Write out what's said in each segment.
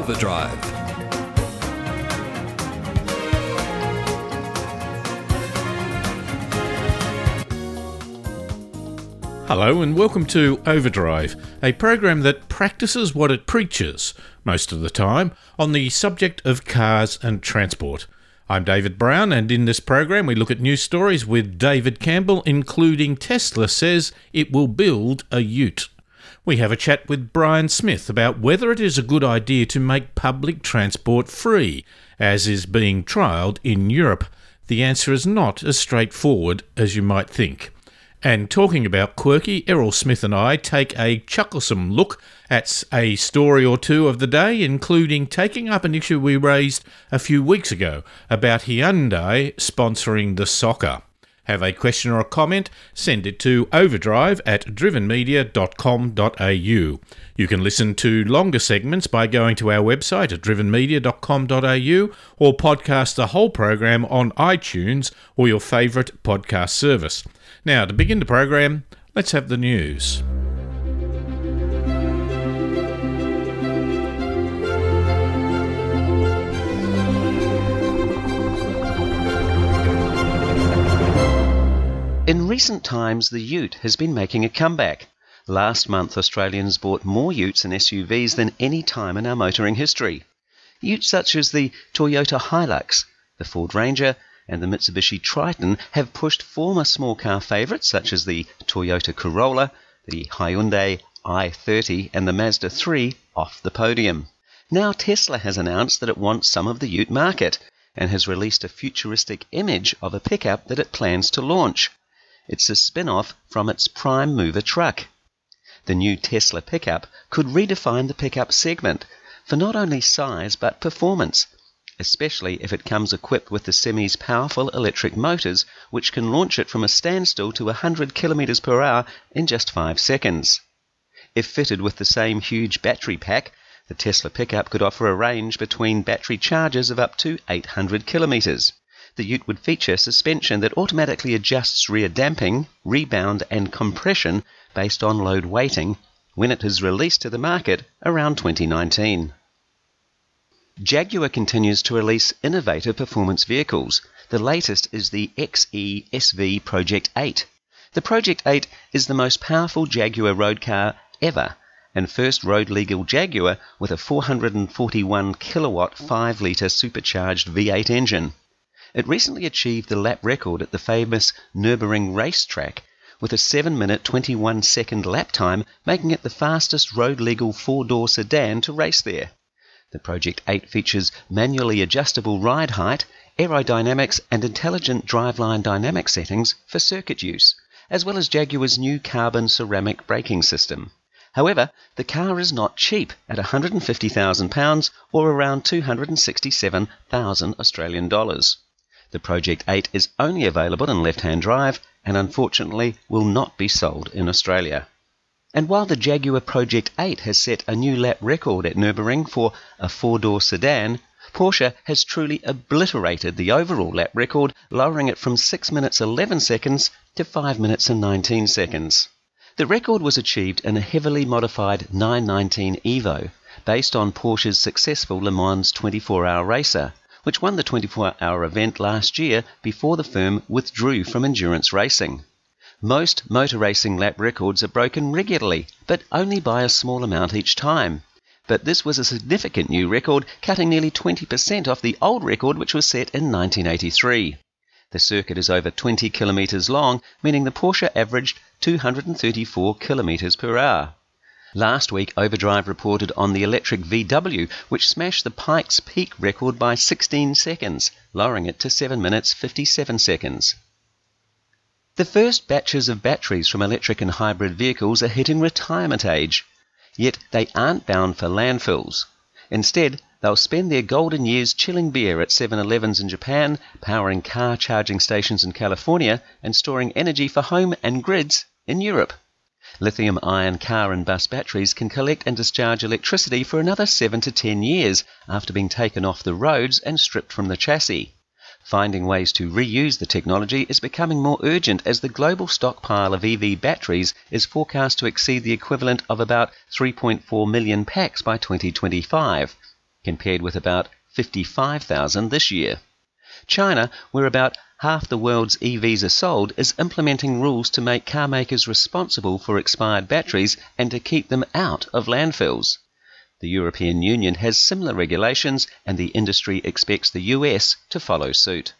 Overdrive. Hello, and welcome to Overdrive, a program that practices what it preaches, most of the time, on the subject of cars and transport. I'm David Brown, and in this program, we look at news stories with David Campbell, including Tesla says it will build a ute. We have a chat with Brian Smith about whether it is a good idea to make public transport free, as is being trialled in Europe. The answer is not as straightforward as you might think. And talking about quirky, Errol Smith and I take a chucklesome look at a story or two of the day, including taking up an issue we raised a few weeks ago about Hyundai sponsoring the soccer. Have a question or a comment? Send it to overdrive at drivenmedia.com.au. You can listen to longer segments by going to our website at drivenmedia.com.au or podcast the whole program on iTunes or your favourite podcast service. Now, to begin the program, let's have the news. In recent times, the ute has been making a comeback. Last month, Australians bought more utes and SUVs than any time in our motoring history. Utes such as the Toyota Hilux, the Ford Ranger, and the Mitsubishi Triton have pushed former small car favourites such as the Toyota Corolla, the Hyundai i30, and the Mazda 3 off the podium. Now Tesla has announced that it wants some of the ute market and has released a futuristic image of a pickup that it plans to launch. It's a spin off from its prime mover truck. The new Tesla pickup could redefine the pickup segment for not only size but performance, especially if it comes equipped with the Semi's powerful electric motors, which can launch it from a standstill to 100 km per hour in just 5 seconds. If fitted with the same huge battery pack, the Tesla pickup could offer a range between battery charges of up to 800 kilometers the ute would feature suspension that automatically adjusts rear damping, rebound, and compression based on load weighting when it is released to the market around 2019. Jaguar continues to release innovative performance vehicles. The latest is the XE SV Project 8. The Project 8 is the most powerful Jaguar road car ever and first road legal Jaguar with a 441 kilowatt 5 litre supercharged V8 engine. It recently achieved the lap record at the famous Nürburgring racetrack with a 7 minute 21 second lap time, making it the fastest road legal four door sedan to race there. The Project 8 features manually adjustable ride height, aerodynamics, and intelligent driveline dynamic settings for circuit use, as well as Jaguar's new carbon ceramic braking system. However, the car is not cheap at £150,000 or around 267,000 Australian dollars. The Project 8 is only available in left hand drive and unfortunately will not be sold in Australia. And while the Jaguar Project 8 has set a new lap record at Nürburgring for a four door sedan, Porsche has truly obliterated the overall lap record, lowering it from 6 minutes 11 seconds to 5 minutes and 19 seconds. The record was achieved in a heavily modified 919 Evo, based on Porsche's successful Le Mans 24 hour racer which won the 24 hour event last year before the firm withdrew from endurance racing. Most motor racing lap records are broken regularly, but only by a small amount each time. But this was a significant new record, cutting nearly 20% off the old record which was set in 1983. The circuit is over 20 kilometres long, meaning the Porsche averaged 234 kilometres per hour. Last week, Overdrive reported on the electric VW, which smashed the Pikes Peak record by 16 seconds, lowering it to 7 minutes 57 seconds. The first batches of batteries from electric and hybrid vehicles are hitting retirement age, yet they aren't bound for landfills. Instead, they'll spend their golden years chilling beer at 7 Elevens in Japan, powering car charging stations in California, and storing energy for home and grids in Europe. Lithium ion car and bus batteries can collect and discharge electricity for another 7 to 10 years after being taken off the roads and stripped from the chassis. Finding ways to reuse the technology is becoming more urgent as the global stockpile of EV batteries is forecast to exceed the equivalent of about 3.4 million packs by 2025. compared with about 55,000 this year. China, where about half the world's EVs are sold, is implementing rules to make car makers responsible for expired batteries and to keep them out of landfills. The European Union has similar regulations, and the industry expects the US to follow suit.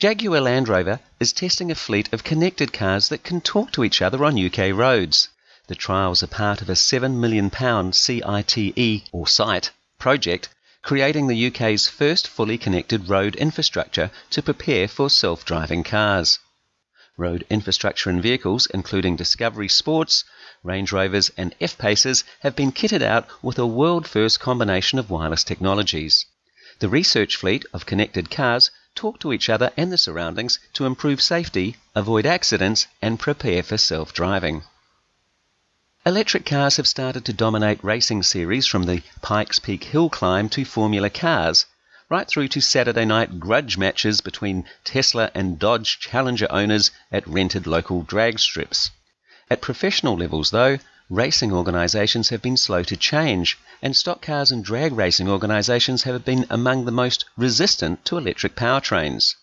Jaguar Land Rover is testing a fleet of connected cars that can talk to each other on UK roads. The trials are part of a £7 million CITE or SITE project creating the UK's first fully connected road infrastructure to prepare for self driving cars. Road infrastructure and vehicles, including Discovery Sports, Range Rovers, and F Pacers, have been kitted out with a world first combination of wireless technologies. The research fleet of connected cars talk to each other and the surroundings to improve safety, avoid accidents, and prepare for self driving. Electric cars have started to dominate racing series from the Pikes Peak hill climb to Formula Cars, right through to Saturday night grudge matches between Tesla and Dodge Challenger owners at rented local drag strips. At professional levels, though, racing organisations have been slow to change, and stock cars and drag racing organisations have been among the most resistant to electric powertrains.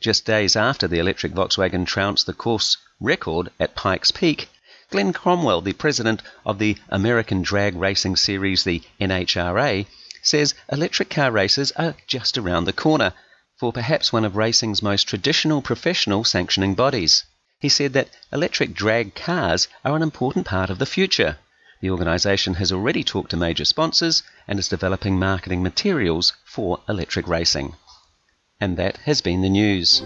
Just days after the electric Volkswagen trounced the course record at Pikes Peak, Glen Cromwell, the president of the American Drag Racing Series, the NHRA, says electric car races are just around the corner for perhaps one of racing's most traditional professional sanctioning bodies. He said that electric drag cars are an important part of the future. The organisation has already talked to major sponsors and is developing marketing materials for electric racing. And that has been the news.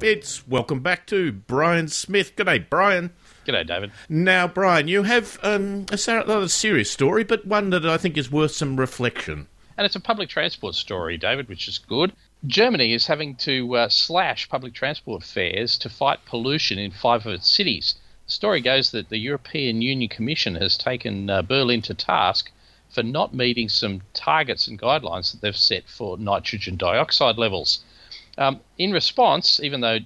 It's welcome back to Brian Smith. G'day, Brian. G'day, David. Now, Brian, you have um, a rather serious story, but one that I think is worth some reflection. And it's a public transport story, David, which is good. Germany is having to uh, slash public transport fares to fight pollution in five of its cities. The story goes that the European Union Commission has taken uh, Berlin to task for not meeting some targets and guidelines that they've set for nitrogen dioxide levels. Um, in response, even though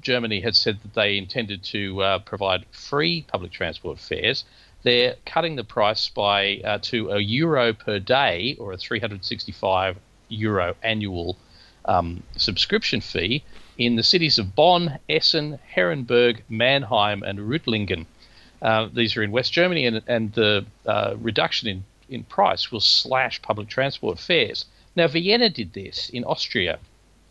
Germany had said that they intended to uh, provide free public transport fares, they're cutting the price by uh, to a euro per day or a 365 euro annual um, subscription fee in the cities of Bonn, Essen, Herrenberg, Mannheim, and Reutlingen. Uh, these are in West Germany, and, and the uh, reduction in, in price will slash public transport fares. Now, Vienna did this in Austria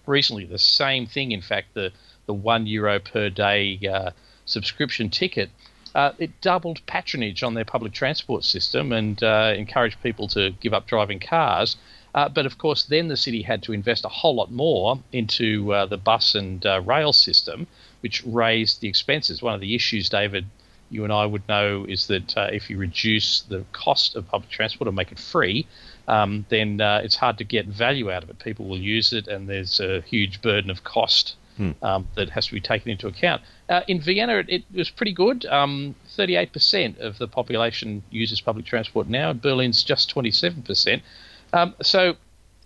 recently. The same thing, in fact, the, the one euro per day uh, subscription ticket. Uh, it doubled patronage on their public transport system and uh, encouraged people to give up driving cars. Uh, but of course, then the city had to invest a whole lot more into uh, the bus and uh, rail system, which raised the expenses. One of the issues, David, you and I would know is that if you reduce the cost of public transport or make it free, um, then uh, it's hard to get value out of it. People will use it, and there's a huge burden of cost hmm. um, that has to be taken into account. Uh, in Vienna, it, it, was pretty good. Um, 38% of the population uses public transport now. Berlin's just 27%. Um, so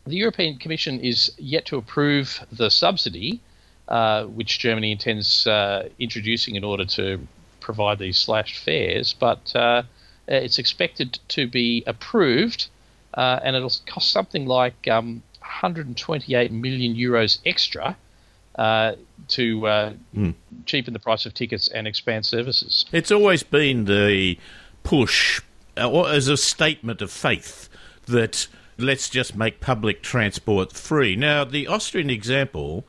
the European Commission is yet to approve the subsidy, uh, which Germany intends uh, introducing in order to provide these slashed fares, but uh, it's expected to be approved, uh, and it'll cost something like um, 128 million euros extra. Uh, to mm. cheapen the price of tickets and expand services. It's always been the push, uh, as a statement of faith, that let's just make public transport free. Now, the Austrian example,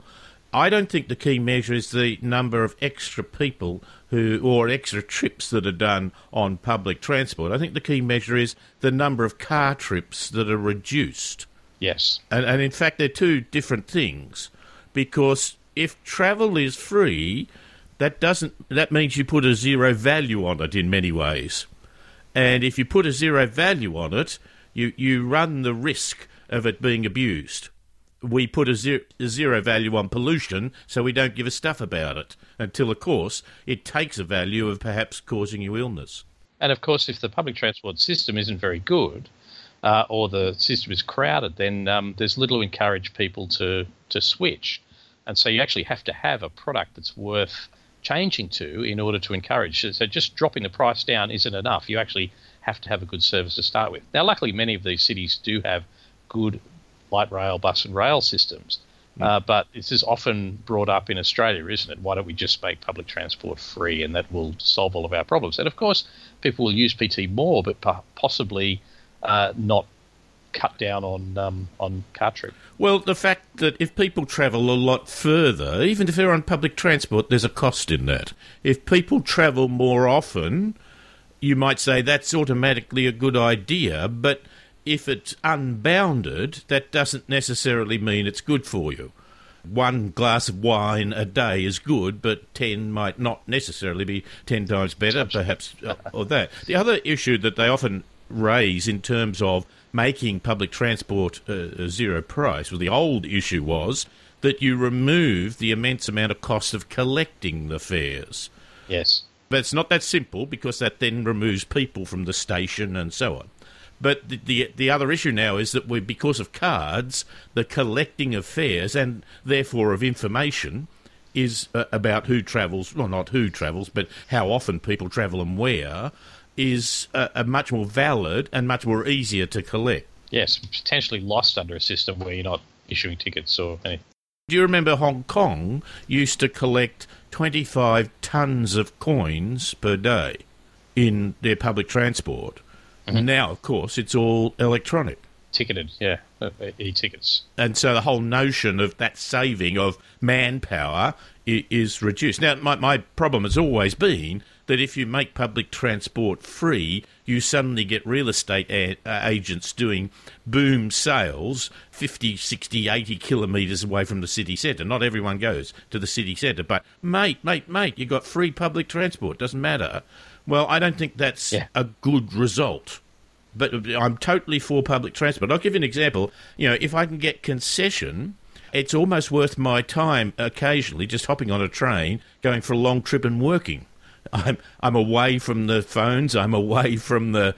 I don't think the key measure is the number of extra people who or extra trips that are done on public transport. I think the key measure is the number of car trips that are reduced. Yes. And, and in fact, they're two different things because if travel is free, that doesn't that means you put a zero value on it in many ways. And if you put a zero value on it, you, you run the risk of it being abused. We put a zero, a zero value on pollution, so we don't give a stuff about it until, of course, it takes a value of perhaps causing you illness. And of course, if the public transport system isn't very good, uh, or the system is crowded, then um, there's little to encourage people to to switch. And so you actually have to have a product that's worth changing to in order to encourage. So just dropping the price down isn't enough. You actually have to have a good service to start with. Now, luckily, many of these cities do have good light rail, bus, and rail systems. Mm. Uh, but this is often brought up in Australia, isn't it? Why don't we just make public transport free and that will solve all of our problems? And of course, people will use PT more, but possibly uh, not cut down on um, on car trip. Well, the fact that if people travel a lot further, even if they're on public transport, there's a cost in that. If people travel more often, you might say that's automatically a good idea, but if it's unbounded, that doesn't necessarily mean it's good for you. One glass of wine a day is good, but 10 might not necessarily be 10 times better, perhaps, uh, or that. The other issue that they often raise in terms of making public transport uh, zero price, well, the old issue was that you remove the immense amount of cost of collecting the fares. Yes. But it's not that simple because that then removes people from the station and so on. But the, the, the other issue now is that we, because of cards, the collecting of fares and therefore of information is uh, about who travels, well, not who travels, but how often people travel and where, is a, a much more valid and much more easier to collect. Yes, potentially lost under a system where you're not issuing tickets or anything. Do you remember Hong Kong used to collect 25 tons of coins per day in their public transport? Mm-hmm. Now, of course, it's all electronic. Ticketed, yeah, uh, e tickets. And so the whole notion of that saving of manpower is reduced. Now, my, my problem has always been that if you make public transport free, you suddenly get real estate a- uh, agents doing boom sales 50, 60, 80 kilometres away from the city centre. Not everyone goes to the city centre, but mate, mate, mate, you've got free public transport, doesn't matter. Well, I don't think that's yeah. a good result. But uh, I'm totally for public transport. I'll give you an example. You know, if I can get concession, it's almost worth my time occasionally just hopping on a train, going for a long trip and working. I'm I'm away from the phones. I'm away from the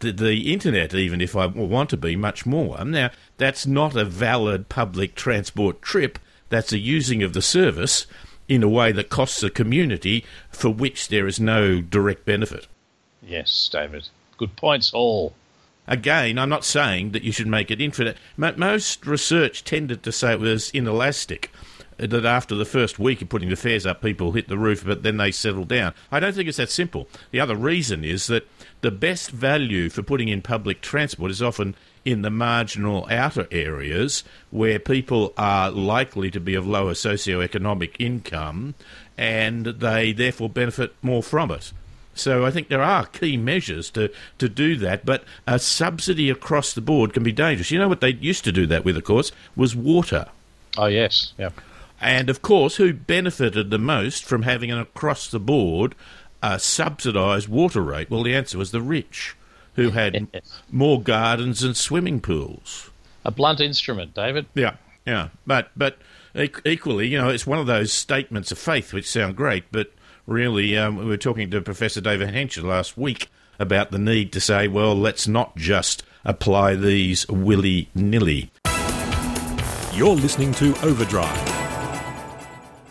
the, the internet, even if I want to be much more. Now, that's not a valid public transport trip. That's a using of the service in a way that costs the community for which there is no direct benefit. Yes, David. Good points, all. Again, I'm not saying that you should make it infinite. Most research tended to say it was inelastic, uh, that after the first week of putting the fares up, people hit the roof, but then they settle down. I don't think it's that simple. The other reason is that the best value for putting in public transport is often in the marginal outer areas where people are likely to be of lower socio-economic income and they therefore benefit more from it. So I think there are key measures to, to do that, but a subsidy across the board can be dangerous. You know what they used to do that with, of course, was water. Oh, yes, yeah. And of course, who benefited the most from having an across the board uh, subsidised water rate? Well, the answer was the rich who had more gardens and swimming pools. A blunt instrument, David. Yeah, yeah. But but equally, you know, it's one of those statements of faith which sound great, but really, um, we were talking to Professor David Hensher last week about the need to say, well, let's not just apply these willy nilly. You're listening to Overdrive.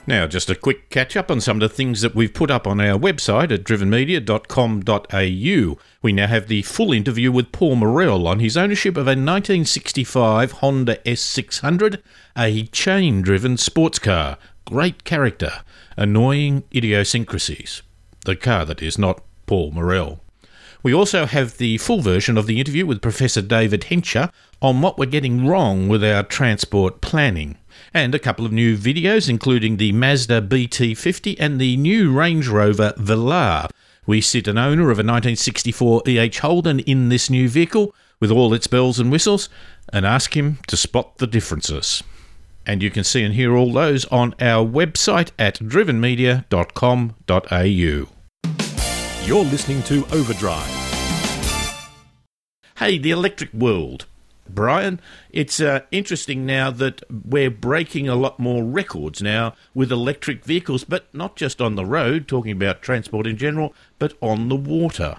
Now, just a quick catch up on some of the things that we've put up on our website at drivenmedia.com.au. We now have the full interview with Paul Morrell on his ownership of a 1965 Honda S600, a chain driven sports car. Great character, annoying idiosyncrasies. The car that is not Paul Morrell. We also have the full version of the interview with Professor David Hensher on what we're getting wrong with our transport planning and a couple of new videos, including the Mazda BT50 and the new Range Rover Velar. We sit an owner of a 1964 EH Holden in this new vehicle with all its bells and whistles and ask him to spot the differences. And you can see and hear all those on our website at drivenmedia.com.au. You're listening to Overdrive. Hey, the electric world. Brian, it's uh, interesting now that we're breaking a lot more records now with electric vehicles, but not just on the road, talking about transport in general, but on the water.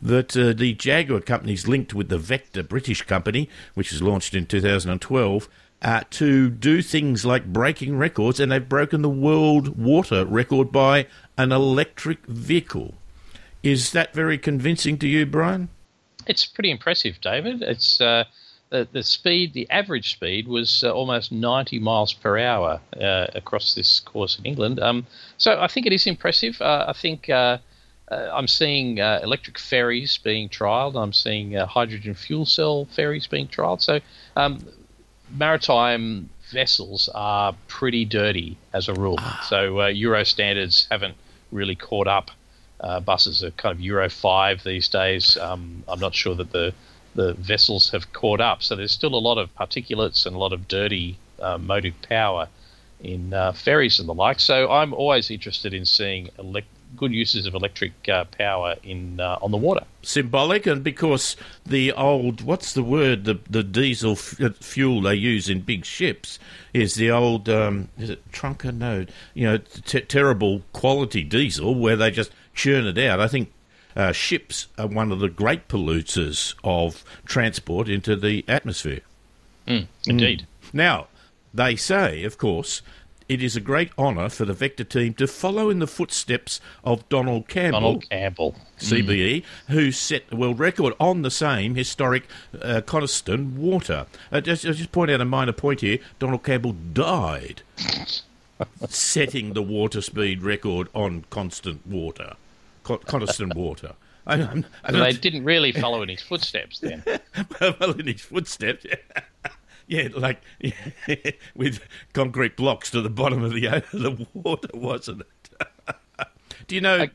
That uh, the Jaguar company is linked with the Vector British company, which was launched in 2012, uh, to do things like breaking records, and they've broken the world water record by an electric vehicle. Is that very convincing to you, Brian? It's pretty impressive, David. It's uh, the, the speed, the average speed was uh, almost 90 miles per hour uh, across this course in England. Um, so I think it is impressive. Uh, I think uh, uh, I'm seeing uh, electric ferries being trialled. I'm seeing hydrogen fuel cell ferries being trialled. So um, maritime vessels are pretty dirty as a rule. Ah. So Euro standards haven't really caught up. buses are kind of Euro 5 these days. Um, I'm not sure that the the vessels have caught up. So there's still a lot of particulates and a lot of dirty uh, motive power in uh, ferries and the like. So I'm always interested in seeing good uses of electric uh, power in uh, on the water. Symbolic, and because the old what's the word the the diesel f- uh, fuel they use in big ships is the old um, is it trunker no you know t- terrible quality diesel where they just churn it out. I think uh, ships are one of the great polluters of transport into the atmosphere. Mm, indeed. Mm. Now, they say, of course, it is a great honour for the Vector team to follow in the footsteps of Donald Campbell, Donald Campbell, CBE, mm. who set the world record on the same historic uh, Coniston water. Uh, just, just point out a minor point here: Donald Campbell died setting the water speed record on constant water. Coniston water. I, I'm, I so they didn't really follow in his footsteps then. well, in his footsteps, yeah, yeah like yeah, with concrete blocks to the bottom of the the water, wasn't it? Do you know? I,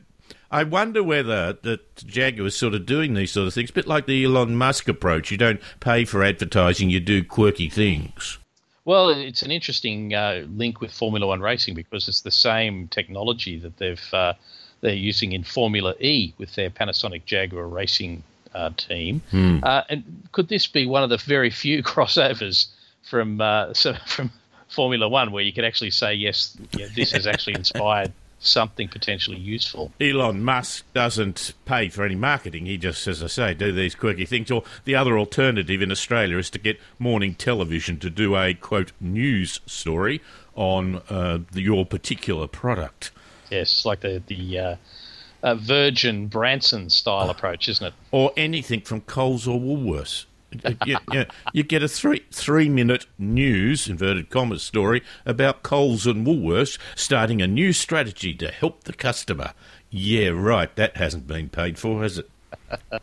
I wonder whether that Jaguar is sort of doing these sort of things, a bit like the Elon Musk approach. You don't pay for advertising; you do quirky things. Well, it's an interesting uh, link with Formula One racing because it's the same technology that they've uh, they're using in Formula E with their Panasonic Jaguar racing uh, team. Hmm. Uh, and could this be one of the very few crossovers from uh, so from Formula One where you could actually say yes, yeah, this has actually inspired something potentially useful. Elon Musk doesn't pay for any marketing. He just, as I say, do these quirky things. Or the other alternative in Australia is to get morning television to do a quote news story on uh, the, your particular product. Yes, like the the uh, uh, Virgin Branson style oh. approach, isn't it? Or anything from Coles or Woolworths. you, you, you, get a three three minute news inverted commas story about Coles and Woolworths starting a new strategy to help the customer. Yeah, right. That hasn't been paid for, has it?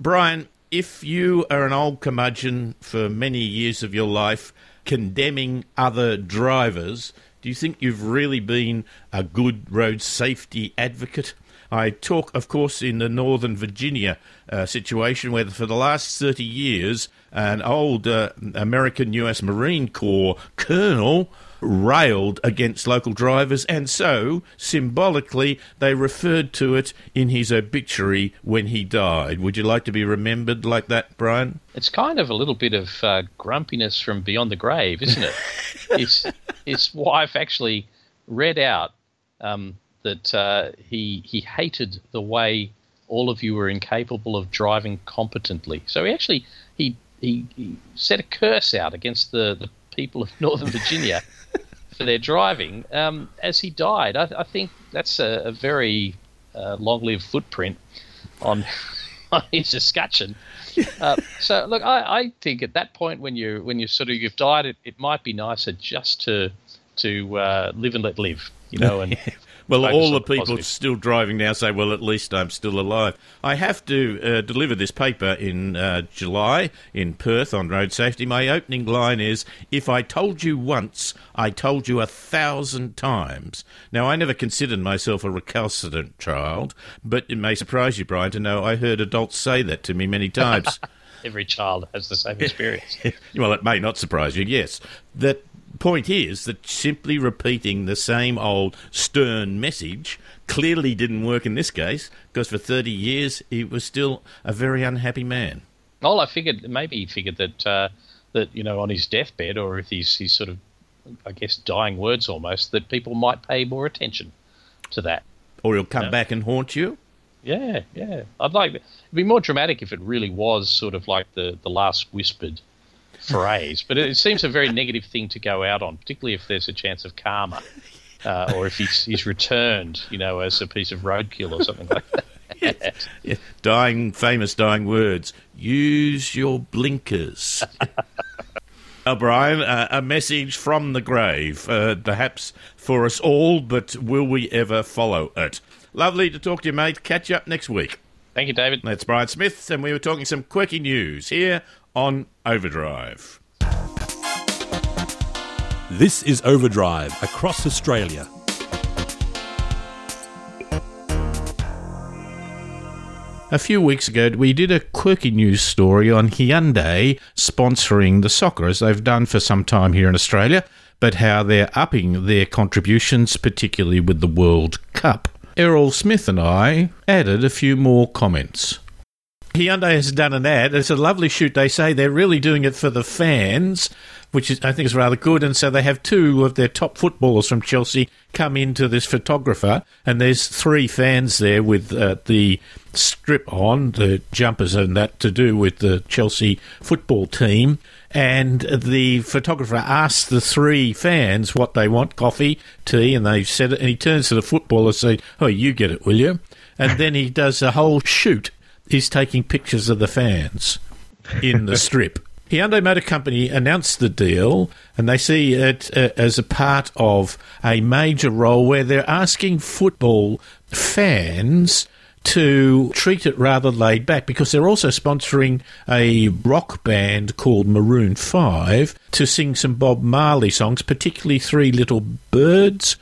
Brian, if you are an old curmudgeon for many years of your life condemning other drivers, do you think you've really been a good road safety advocate? I talk, of course, in the Northern Virginia uh, situation where for the last 30 years, an old uh, American US Marine Corps colonel railed against local drivers, and so, symbolically, they referred to it in his obituary when he died. Would you like to be remembered like that, Brian? It's kind of a little bit of uh, grumpiness from beyond the grave, isn't it? his, his wife actually read out um, that uh, he, he hated the way all of you were incapable of driving competently. So he actually he he, he set a curse out against the, the people of Northern Virginia for their driving um, as he died. I, I think that's a, a very uh, long-lived footprint on, on his escutcheon. Uh, so look, I, I, think at that point when you when you sort of you've died, it, it might be nicer just to to uh, live and let live, you know, and Well, all the people positive. still driving now say, well, at least I'm still alive. I have to uh, deliver this paper in uh, July in Perth on road safety. My opening line is If I told you once, I told you a thousand times. Now, I never considered myself a recalcitrant child, but it may surprise you, Brian, to know I heard adults say that to me many times. Every child has the same experience. well, it may not surprise you, yes. That point is that simply repeating the same old stern message clearly didn't work in this case because for 30 years he was still a very unhappy man. Well, I figured maybe he figured that uh, that you know on his deathbed or if he's he's sort of I guess dying words almost that people might pay more attention to that. Or he'll come you know? back and haunt you. Yeah, yeah. I'd like it'd be more dramatic if it really was sort of like the the last whispered phrase, but it seems a very negative thing to go out on, particularly if there's a chance of karma, uh, or if he's, he's returned, you know, as a piece of roadkill or something like that. Yeah, dying, famous dying words. Use your blinkers. Now, Brian, uh, a message from the grave, uh, perhaps for us all, but will we ever follow it? Lovely to talk to you, mate. Catch you up next week. Thank you, David. That's Brian Smith, and we were talking some quirky news here on Overdrive. This is Overdrive across Australia. A few weeks ago, we did a quirky news story on Hyundai sponsoring the soccer, as they've done for some time here in Australia, but how they're upping their contributions, particularly with the World Cup. Errol Smith and I added a few more comments. Hyundai has done an ad. It's a lovely shoot. They say they're really doing it for the fans, which is, I think is rather good. And so they have two of their top footballers from Chelsea come into this photographer, and there's three fans there with uh, the strip on, the jumpers and that to do with the Chelsea football team. And the photographer asks the three fans what they want coffee, tea, and they said it. And he turns to the footballer and says, Oh, you get it, will you? And then he does a whole shoot. He's taking pictures of the fans in the strip. Hyundai Motor Company announced the deal, and they see it uh, as a part of a major role where they're asking football fans to treat it rather laid back because they're also sponsoring a rock band called Maroon 5 to sing some Bob Marley songs, particularly Three Little Birds,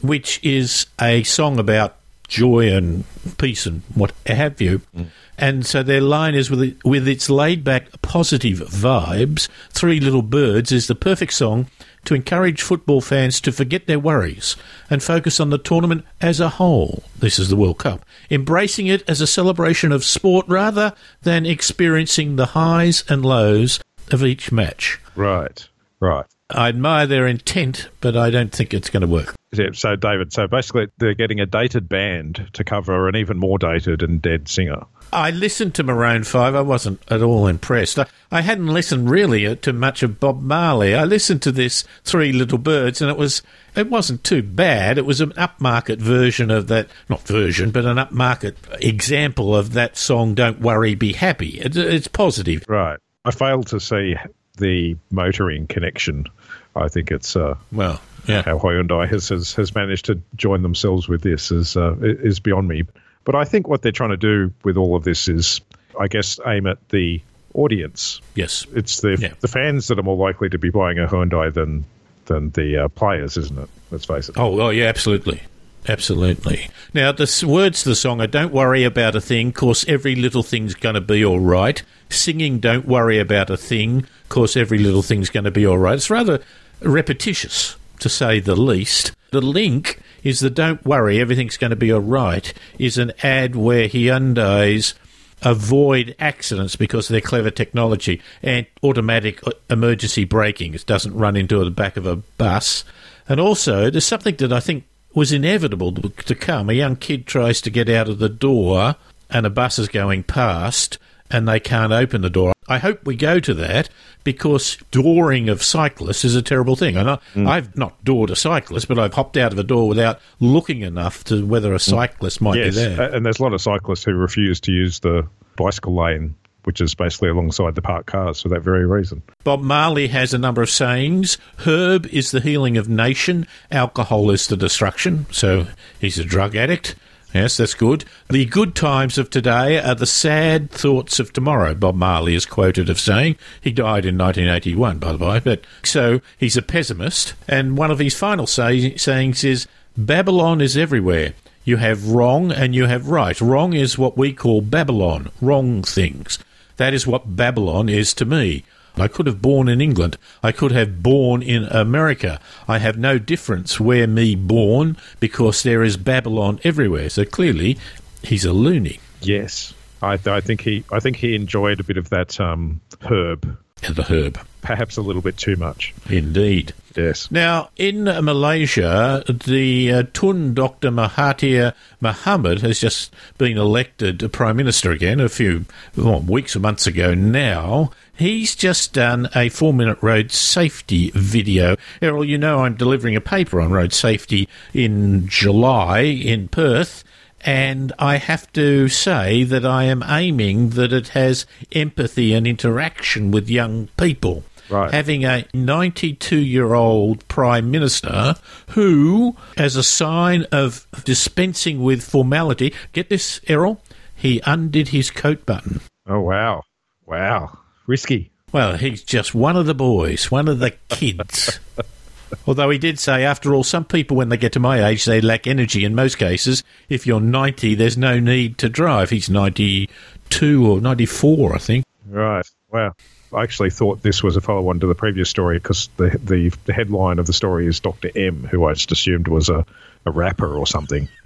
which is a song about joy and peace and what have you. Mm. And so their line is with it, with its laid back positive vibes, Three Little Birds is the perfect song to encourage football fans to forget their worries and focus on the tournament as a whole. This is the World Cup. Embracing it as a celebration of sport rather than experiencing the highs and lows of each match. Right, right. I admire their intent, but I don't think it's going to work. Yeah, So, David, so basically they're getting a dated band to cover an even more dated and dead singer. I listened to Maroon 5. I wasn't at all impressed. I, I hadn't listened really uh, to much of Bob Marley. I listened to this Three Little Birds and it was it wasn't too bad. It was an upmarket version of that not version, but an upmarket example of that song Don't Worry Be Happy. It, it's positive. Right. I failed to see the motoring connection. I think it's uh, Well, yeah. how Hyundai has, has has managed to join themselves with this is uh, is beyond me. But I think what they're trying to do with all of this is, I guess, aim at the audience. Yes. It's the Yeah. the fans that are more likely to be buying a Hyundai than than the uh, players, isn't it? Let's face it. Oh, oh yeah, absolutely. Absolutely. Now, the words to the song are Don't Worry About a Thing, course every little thing's going to be all right. Singing Don't Worry About a Thing, course every little thing's going to be all right. It's rather repetitious, to say the least. The link is the Don't Worry, Everything's Going to Be All Right, is an ad where Hyundai's avoid accidents because of their clever technology and automatic uh, emergency braking. It doesn't run into the back of a bus. And also, there's something that I think was inevitable to come. A young kid tries to get out of the door and a bus is going past and they can't open the door. I hope we go to that because dooring of cyclists is a terrible thing. And I, mm. I've not doored a cyclist, but I've hopped out of a door without looking enough to whether a mm. cyclist might yes, be there. and there's a lot of cyclists who refuse to use the bicycle lane, which is basically alongside the parked cars for that very reason. Bob Marley has a number of sayings. Herb is the healing of nation. Alcohol is the destruction. So he's a drug addict. Yes, that's good. The good times of today are the sad thoughts of tomorrow, Bob Marley is quoted of saying. He died in 1981, by the way. But so he's a pessimist. And one of his final say- sayings is Babylon is everywhere. You have wrong and you have right. Wrong is what we call Babylon, wrong things. That is what Babylon is to me. I could have born in England. I could have born in America. I have no difference where me born because there is Babylon everywhere. So clearly, he's a loony. Yes, I, I think he I think he enjoyed a bit of that um, herb the herb. Perhaps a little bit too much. Indeed. Yes. Now, in Malaysia, the uh, Tun Dr. Mahathir Mohamad has just been elected Prime Minister again a few well, weeks or months ago now. He's just done a four minute road safety video. Errol, you know I'm delivering a paper on road safety in July in Perth. And I have to say that I am aiming that it has empathy and interaction with young people. Right. Having a 92 year old Prime Minister who, as a sign of dispensing with formality, get this, Errol, he undid his coat button. Oh, wow. Wow. Risky. Well, he's just one of the boys, one of the kids. Although he did say, after all, some people, when they get to my age, they lack energy in most cases. If you're 90, there's no need to drive. He's 92 or 94, I think. Right. Wow. I actually thought this was a follow on to the previous story because the, the, the headline of the story is Dr. M, who I just assumed was a, a rapper or something.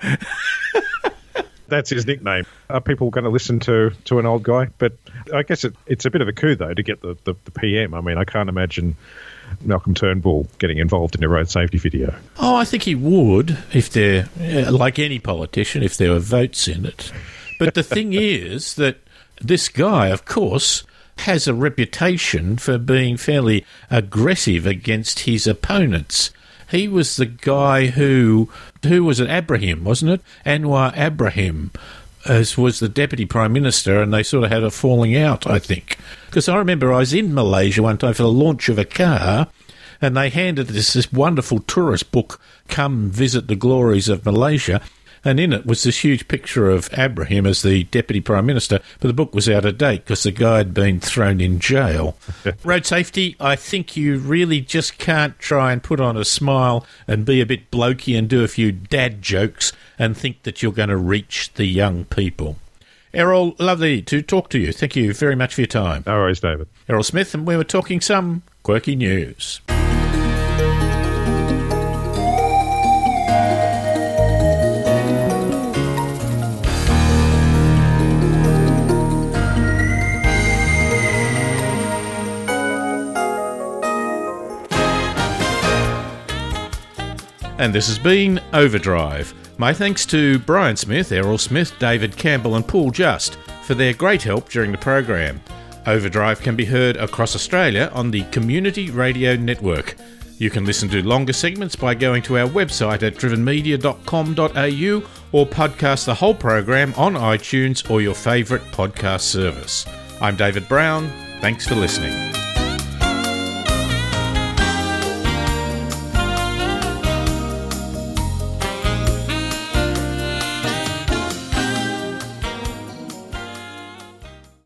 That's his nickname. Are people going to listen to, to an old guy? But I guess it, it's a bit of a coup, though, to get the, the, the PM. I mean, I can't imagine Malcolm Turnbull getting involved in a road safety video. Oh, I think he would if they're uh, like any politician, if there were votes in it. But the thing is that this guy, of course, has a reputation for being fairly aggressive against his opponents. He was the guy who, who was it, Abraham, wasn't it? Anwar Ibrahim, as was the deputy prime minister, and they sort of had a falling out, I think. Because I remember I was in Malaysia one time for the launch of a car, and they handed us this wonderful tourist book, Come Visit the Glories of Malaysia. And in it was this huge picture of Abraham as the deputy prime minister, but the book was out of date because the guy had been thrown in jail. Road safety, I think you really just can't try and put on a smile and be a bit blokey and do a few dad jokes and think that you're going to reach the young people. Errol, lovely to talk to you. Thank you very much for your time. No worries, David. Errol Smith, and we were talking some quirky news. And this has been Overdrive. My thanks to Brian Smith, Errol Smith, David Campbell, and Paul Just for their great help during the program. Overdrive can be heard across Australia on the Community Radio Network. You can listen to longer segments by going to our website at drivenmedia.com.au or podcast the whole program on iTunes or your favourite podcast service. I'm David Brown. Thanks for listening.